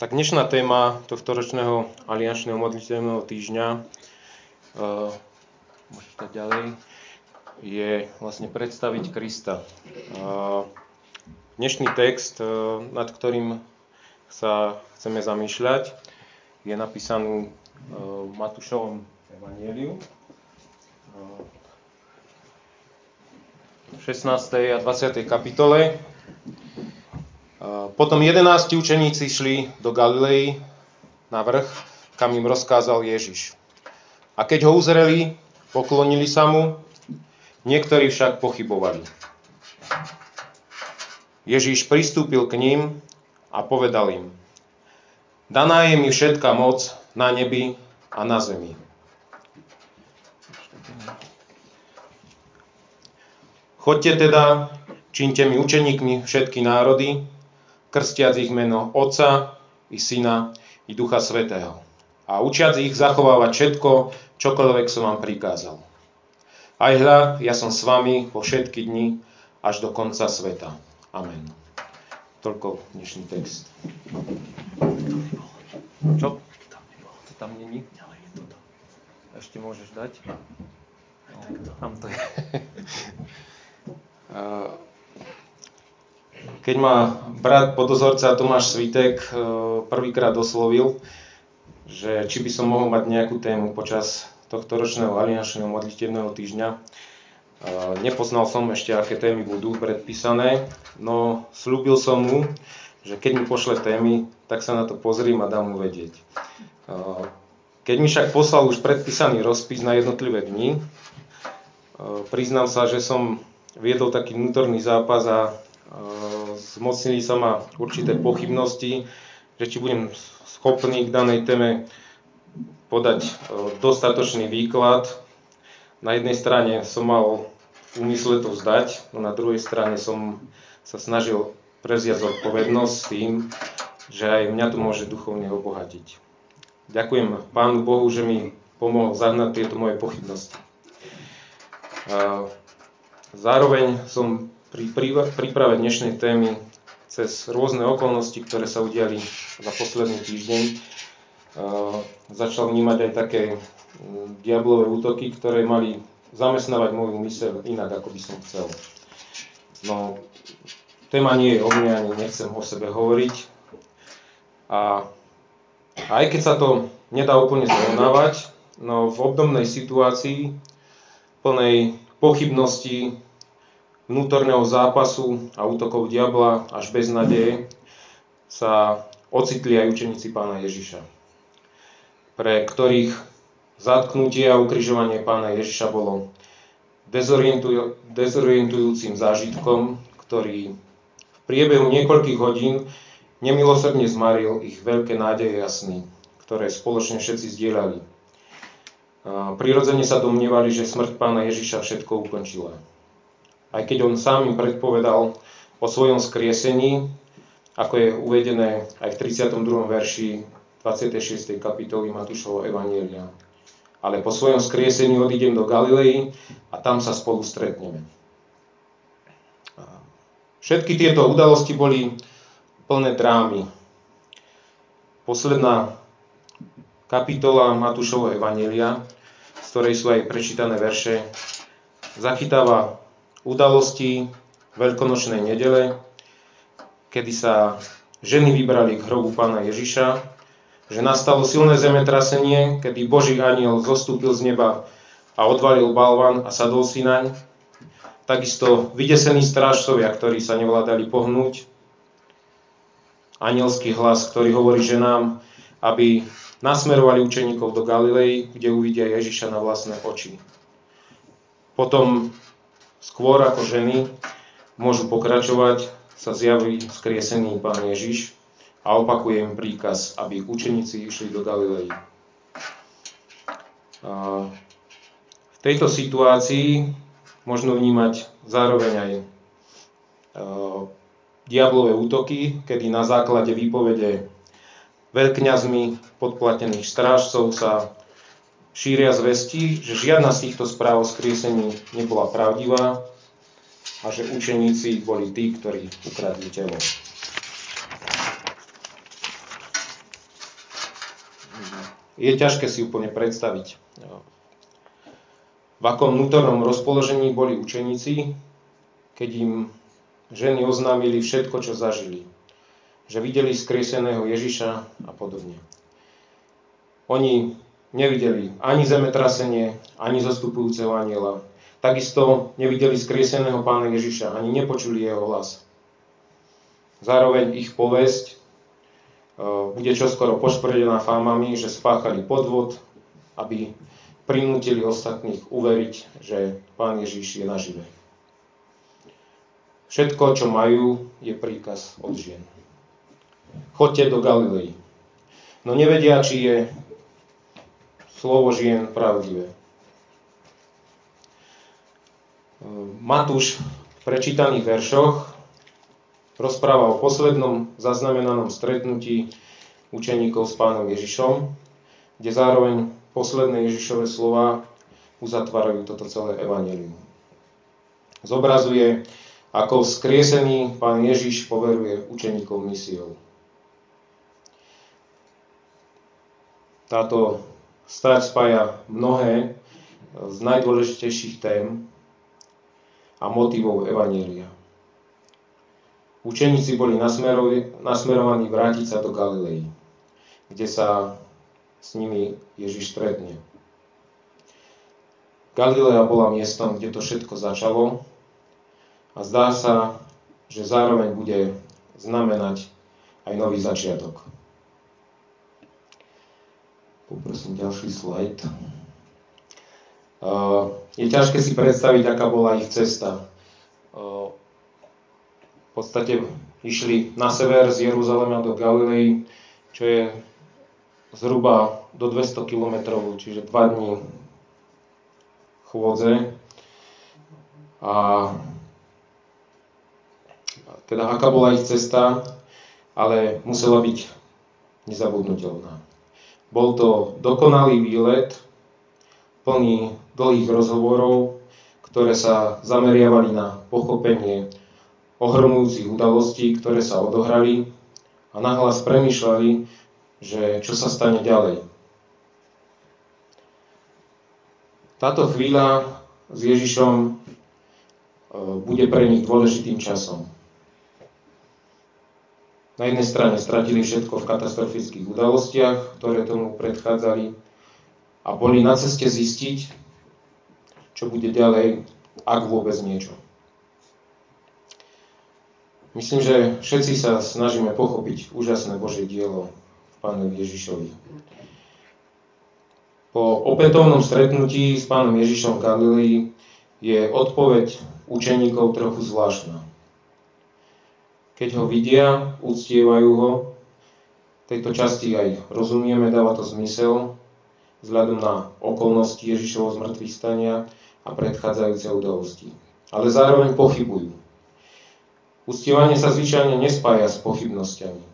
Tak dnešná téma tohto ročného aliančného modliteľného týždňa, uh, ďalej, je vlastne predstaviť Krista. Uh, dnešný text, uh, nad ktorým sa chceme zamýšľať, je napísaný uh, v Matúšovom evanieliu. Uh, v 16. a 20. kapitole potom jedenácti učeníci šli do Galilei na vrch, kam im rozkázal Ježiš. A keď ho uzreli, poklonili sa mu, niektorí však pochybovali. Ježiš pristúpil k ním a povedal im, daná je mi všetka moc na nebi a na zemi. Chodte teda, čínte mi učeníkmi všetky národy, krstiac ich meno Otca i Syna i Ducha Svetého a učiac ich zachovávať všetko, čokoľvek som vám prikázal. Aj hľa, ja som s vami po všetky dni až do konca sveta. Amen. Toľko dnešný text. Čo? To tam není? Ešte môžeš dať? No, tam to je. keď ma brat podozorca Tomáš Svitek e, prvýkrát oslovil, že či by som mohol mať nejakú tému počas tohto ročného aliančného modlitevného týždňa. E, nepoznal som ešte, aké témy budú predpísané, no slúbil som mu, že keď mi pošle témy, tak sa na to pozriem a dám mu vedieť. E, keď mi však poslal už predpísaný rozpis na jednotlivé dni, priznám sa, že som viedol taký vnútorný zápas a zmocnili sa ma určité pochybnosti, že či budem schopný k danej téme podať e, dostatočný výklad. Na jednej strane som mal úmysle to vzdať, no na druhej strane som sa snažil prevziať zodpovednosť s tým, že aj mňa to môže duchovne obohatiť. Ďakujem Pánu Bohu, že mi pomohol zahnať tieto moje pochybnosti. Zároveň som pri príprave dnešnej témy cez rôzne okolnosti, ktoré sa udiali za posledný týždeň, začal vnímať aj také diablové útoky, ktoré mali zamestnávať moju myseľ inak, ako by som chcel. No, téma nie je o mne, ani nechcem o sebe hovoriť. A aj keď sa to nedá úplne zrovnávať, no v obdobnej situácii, plnej pochybnosti, vnútorného zápasu a útokov diabla až bez nadeje sa ocitli aj učeníci pána Ježiša, pre ktorých zatknutie a ukrižovanie pána Ježiša bolo dezorientujúcim zážitkom, ktorý v priebehu niekoľkých hodín nemilosrdne zmaril ich veľké nádeje a sny, ktoré spoločne všetci zdieľali. Prirodzene sa domnievali, že smrť pána Ježiša všetko ukončila aj keď on sám im predpovedal o svojom skriesení, ako je uvedené aj v 32. verši 26. kapitoly Matúšovho Evanielia. Ale po svojom skriesení odídem do Galilei a tam sa spolu stretneme. Všetky tieto udalosti boli plné drámy. Posledná kapitola Matúšovho Evanielia, z ktorej sú aj prečítané verše, zachytáva udalosti Veľkonočnej nedele, kedy sa ženy vybrali k hrobu pána Ježiša, že nastalo silné zemetrasenie, kedy Boží aniel zostúpil z neba a odvalil balvan a sadol si naň. Takisto vydesení strážcovia, ktorí sa nevládali pohnúť. Anielský hlas, ktorý hovorí ženám, aby nasmerovali učeníkov do Galilei, kde uvidia Ježiša na vlastné oči. Potom skôr ako ženy môžu pokračovať, sa zjaví skriesený Pán Ježiš a opakuje im príkaz, aby učeníci išli do Galilei. V tejto situácii možno vnímať zároveň aj diablové útoky, kedy na základe výpovede veľkňazmi podplatených strážcov sa šíria zvesti, že žiadna z týchto správ o skriesení nebola pravdivá a že učeníci boli tí, ktorí ukradli telo. je ťažké si úplne predstaviť. V akom vnútornom rozpoložení boli učeníci, keď im ženy oznámili všetko, čo zažili. Že videli skrieseného Ježiša a podobne. Oni nevideli ani zemetrasenie, ani zastupujúceho aniela. Takisto nevideli skrieseného pána Ježiša, ani nepočuli jeho hlas. Zároveň ich povesť e, bude čoskoro poškvrdená fámami, že spáchali podvod, aby prinútili ostatných uveriť, že pán Ježiš je nažive. Všetko, čo majú, je príkaz od žien. Chodte do Galilei. No nevedia, či je slovo žien pravdivé. Matúš v prečítaných veršoch rozpráva o poslednom zaznamenanom stretnutí učeníkov s pánom Ježišom, kde zároveň posledné Ježišové slova uzatvárajú toto celé evanelium. Zobrazuje, ako skriesený pán Ježiš poveruje učeníkov misiou. Táto Stať spája mnohé z najdôležitejších tém a motivov Evanielia. Učeníci boli nasmerovaní vrátiť sa do Galilei, kde sa s nimi Ježiš stretne. Galilea bola miestom, kde to všetko začalo a zdá sa, že zároveň bude znamenať aj nový začiatok. Poprosím ďalší slajd. Je ťažké si predstaviť, aká bola ich cesta. V podstate išli na sever z Jeruzalema do Galilei, čo je zhruba do 200 km, čiže 2 dní chôdze. A teda aká bola ich cesta, ale musela byť nezabudnutelná. Bol to dokonalý výlet, plný dlhých rozhovorov, ktoré sa zameriavali na pochopenie ohromujúcich udalostí, ktoré sa odohrali a nahlas premýšľali, že čo sa stane ďalej. Táto chvíľa s Ježišom e, bude pre nich dôležitým časom. Na jednej strane stratili všetko v katastrofických udalostiach, ktoré tomu predchádzali a boli na ceste zistiť, čo bude ďalej, ak vôbec niečo. Myslím, že všetci sa snažíme pochopiť úžasné Božie dielo v Pánovi Ježišovi. Po opätovnom stretnutí s Pánom Ježišom v Galilei je odpoveď učeníkov trochu zvláštna. Keď ho vidia, uctievajú ho, tejto časti aj rozumieme, dáva to zmysel, vzhľadom na okolnosti Ježišovho zmrtvých stania a predchádzajúce udalosti. Ale zároveň pochybujú. Uctievanie sa zvyčajne nespája s pochybnosťami.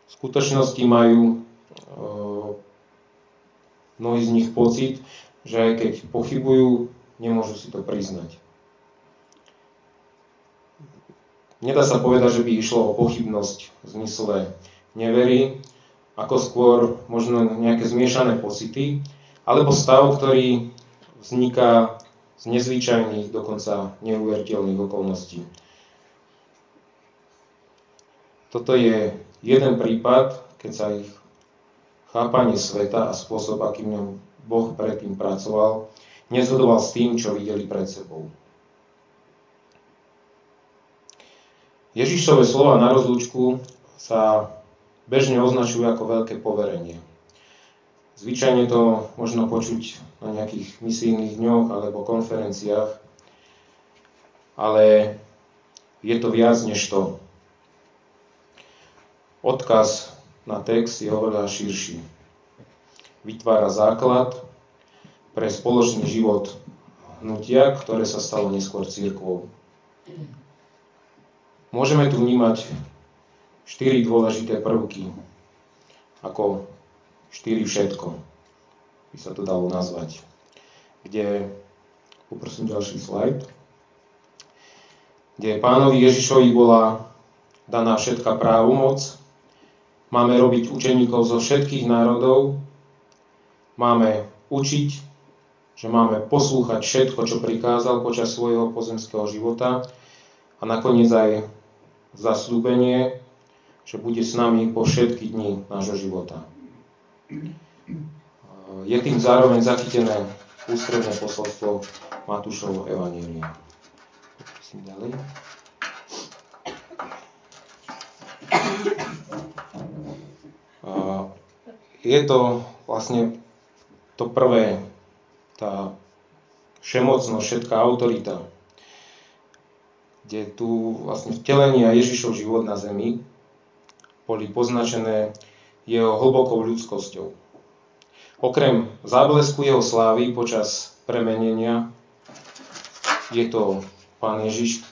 V skutočnosti majú e, mnohí z nich pocit, že aj keď pochybujú, nemôžu si to priznať. Nedá sa povedať, že by išlo o pochybnosť v zmysle nevery, ako skôr možno nejaké zmiešané pocity, alebo stav, ktorý vzniká z nezvyčajných, dokonca neuveriteľných okolností. Toto je jeden prípad, keď sa ich chápanie sveta a spôsob, akým Boh predtým pracoval, nezhodoval s tým, čo videli pred sebou. Ježišové slova na rozlúčku sa bežne označujú ako veľké poverenie. Zvyčajne to možno počuť na nejakých misijných dňoch alebo konferenciách, ale je to viac než to. Odkaz na text je oveľa širší. Vytvára základ pre spoločný život hnutia, ktoré sa stalo neskôr církvou. Môžeme tu vnímať štyri dôležité prvky, ako štyri všetko, by sa to dalo nazvať. Kde, poprosím ďalší slajd, kde pánovi Ježišovi bola daná všetká právomoc, Máme robiť učeníkov zo všetkých národov, máme učiť, že máme poslúchať všetko, čo prikázal počas svojho pozemského života a nakoniec aj zaslúbenie, že bude s nami po všetky dni nášho života. Je tým zároveň zachytené ústredné posolstvo Matúšovho Evanielia. Prosím ďalej. Je to vlastne to prvé, tá všemocnosť, všetká autorita, kde tu vlastne vtelenie a Ježišov život na zemi boli poznačené jeho hlbokou ľudskosťou. Okrem záblesku jeho slávy počas premenenia je to pán Ježiš,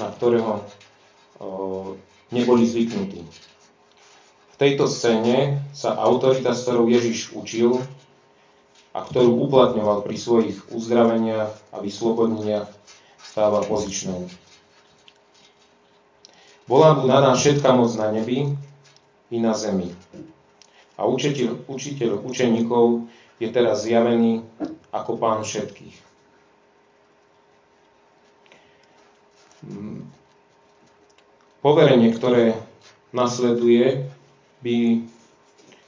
na ktorého neboli zvyknutí. V tejto scéne sa autorita, s ktorou Ježiš učil a ktorú uplatňoval pri svojich uzdraveniach a vyslobodeniach, stáva pozičnou. Bola mu daná všetká moc na nebi i na zemi. A učiteľ, učiteľ učeníkov je teraz zjavený ako pán všetkých. Poverenie, ktoré nasleduje, by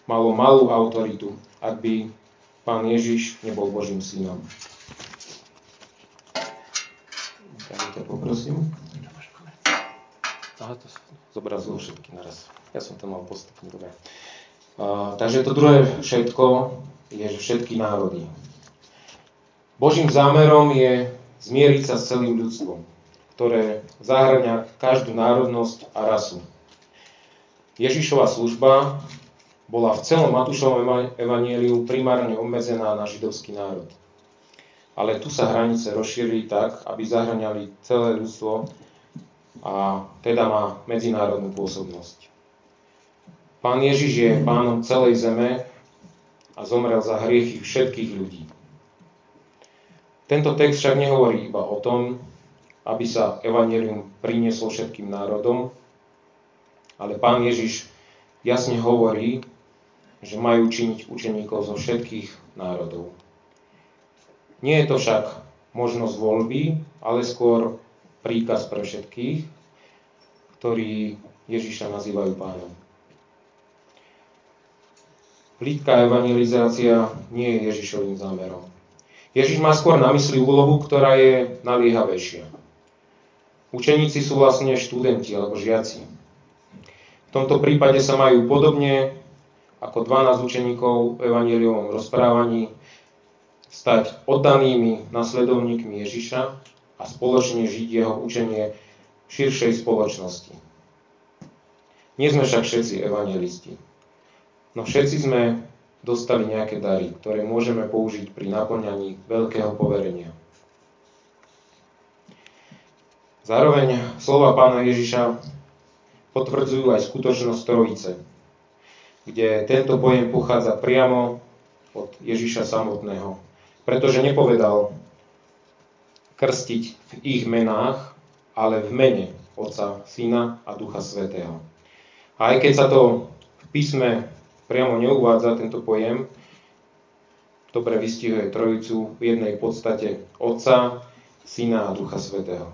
malo malú autoritu, ak by pán Ježiš nebol Božím synom. Ja poprosím. Aha, to zobrazilo všetky naraz. Ja som to mal postupne, dobre. Uh, takže to druhé všetko je, že všetky národy. Božím zámerom je zmieriť sa s celým ľudstvom, ktoré zahrania každú národnosť a rasu. Ježišova služba bola v celom Matúšovom evanieliu primárne obmedzená na židovský národ. Ale tu sa hranice rozšírili tak, aby zahraniali celé ľudstvo a teda má medzinárodnú pôsobnosť. Pán Ježiš je pánom celej zeme a zomrel za hriechy všetkých ľudí. Tento text však nehovorí iba o tom, aby sa evanelium prinieslo všetkým národom, ale pán Ježiš jasne hovorí, že majú činiť učeníkov zo všetkých národov. Nie je to však možnosť voľby, ale skôr príkaz pre všetkých, ktorí Ježiša nazývajú pánom. Plítká evangelizácia nie je Ježišovým zámerom. Ježiš má skôr na mysli úlohu, ktorá je naliehavejšia. Učeníci sú vlastne študenti alebo žiaci. V tomto prípade sa majú podobne ako 12 učeníkov v evangeliovom rozprávaní stať oddanými nasledovníkmi Ježiša a spoločne žiť jeho učenie širšej spoločnosti. Nie sme však všetci evangelisti. No všetci sme dostali nejaké dary, ktoré môžeme použiť pri naplňaní veľkého poverenia. Zároveň slova pána Ježiša potvrdzujú aj skutočnosť Trojice, kde tento pojem pochádza priamo od Ježiša samotného. Pretože nepovedal, krstiť v ich menách, ale v mene Otca, Syna a Ducha Svetého. A aj keď sa to v písme priamo neuvádza, tento pojem, dobre vystihuje trojicu v jednej podstate Otca, Syna a Ducha Svetého.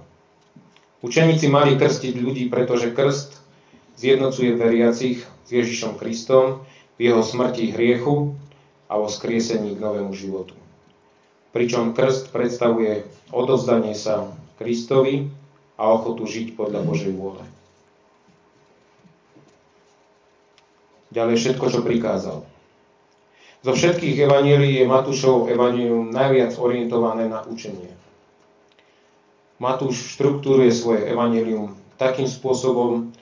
Učeníci mali krstiť ľudí, pretože krst zjednocuje veriacich s Ježišom Kristom v jeho smrti hriechu a vo skriesení k novému životu pričom krst predstavuje odovzdanie sa Kristovi a ochotu žiť podľa Božej vôle. Ďalej všetko, čo prikázal. Zo všetkých evanílií je Matúšov evanílium najviac orientované na učenie. Matúš štruktúruje svoje evanílium takým spôsobom,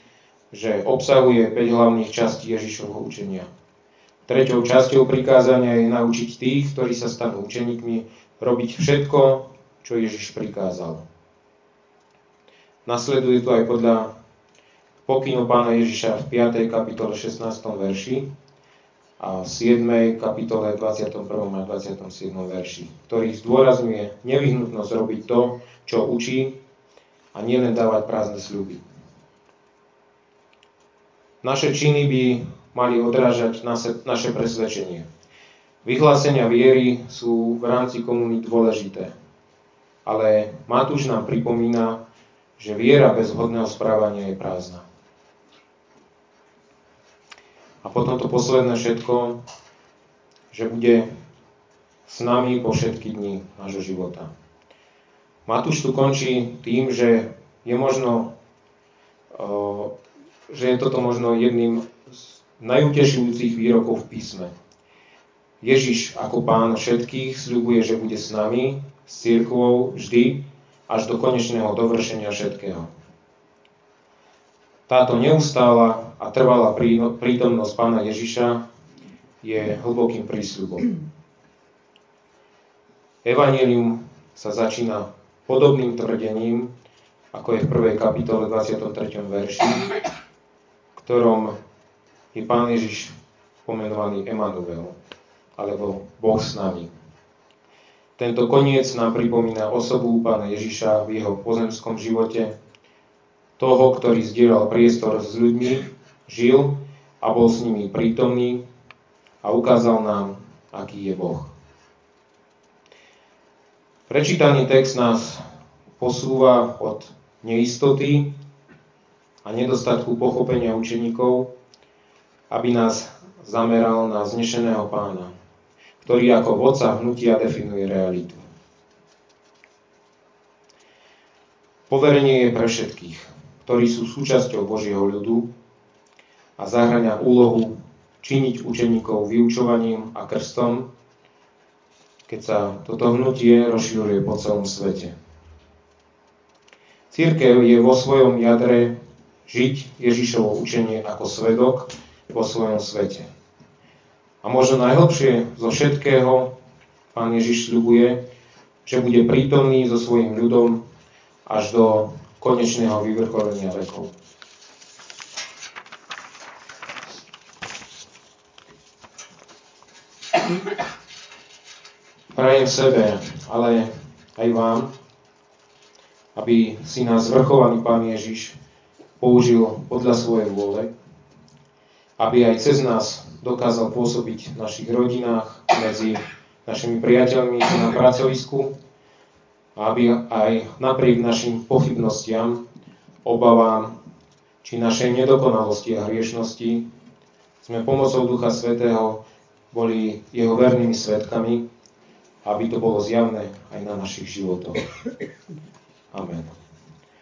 že obsahuje 5 hlavných častí Ježišovho učenia. Treťou časťou prikázania je naučiť tých, ktorí sa stanú učeníkmi, robiť všetko, čo Ježiš prikázal. Nasleduje tu aj podľa pokynu pána Ježiša v 5. kapitole 16. verši a v 7. kapitole 21. a 27. verši, ktorý zdôrazňuje nevyhnutnosť robiť to, čo učí a nielen dávať prázdne sľuby. Naše činy by mali odrážať naše presvedčenie. Vyhlásenia viery sú v rámci komunít dôležité. Ale Matúš nám pripomína, že viera bez vhodného správania je prázdna. A potom to posledné všetko, že bude s nami po všetky dni nášho života. Matúš tu končí tým, že je možno, že je toto možno jedným najutešujúcich výrokov v písme. Ježiš ako pán všetkých sľubuje, že bude s nami, s církvou vždy, až do konečného dovršenia všetkého. Táto neustála a trvalá prítomnosť pána Ježiša je hlbokým prísľubom. Evangelium sa začína podobným tvrdením, ako je v prvej kapitole 23. verši, ktorom je pán Ježiš pomenovaný Emanuel, alebo Boh s nami. Tento koniec nám pripomína osobu pána Ježiša v jeho pozemskom živote, toho, ktorý zdieľal priestor s ľuďmi, žil a bol s nimi prítomný a ukázal nám, aký je Boh. Prečítaný text nás posúva od neistoty a nedostatku pochopenia učeníkov, aby nás zameral na znešeného pána, ktorý ako vodca hnutia definuje realitu. Poverenie je pre všetkých ktorí sú súčasťou Božieho ľudu a zahrania úlohu činiť učeníkov vyučovaním a krstom, keď sa toto hnutie rozširuje po celom svete. Církev je vo svojom jadre žiť Ježišovo učenie ako svedok vo svojom svete. A možno najhlbšie zo všetkého Pán Ježiš sľubuje, že bude prítomný so svojím ľudom až do konečného vyvrcholenia vekov. Prajem sebe, ale aj vám, aby si nás zvrchovaný Pán Ježiš použil podľa svojej vôle, aby aj cez nás dokázal pôsobiť v našich rodinách, medzi našimi priateľmi na pracovisku, aby aj napriek našim pochybnostiam, obavám či našej nedokonalosti a hriešnosti sme pomocou Ducha Svetého boli jeho vernými svetkami, aby to bolo zjavné aj na našich životoch. Amen.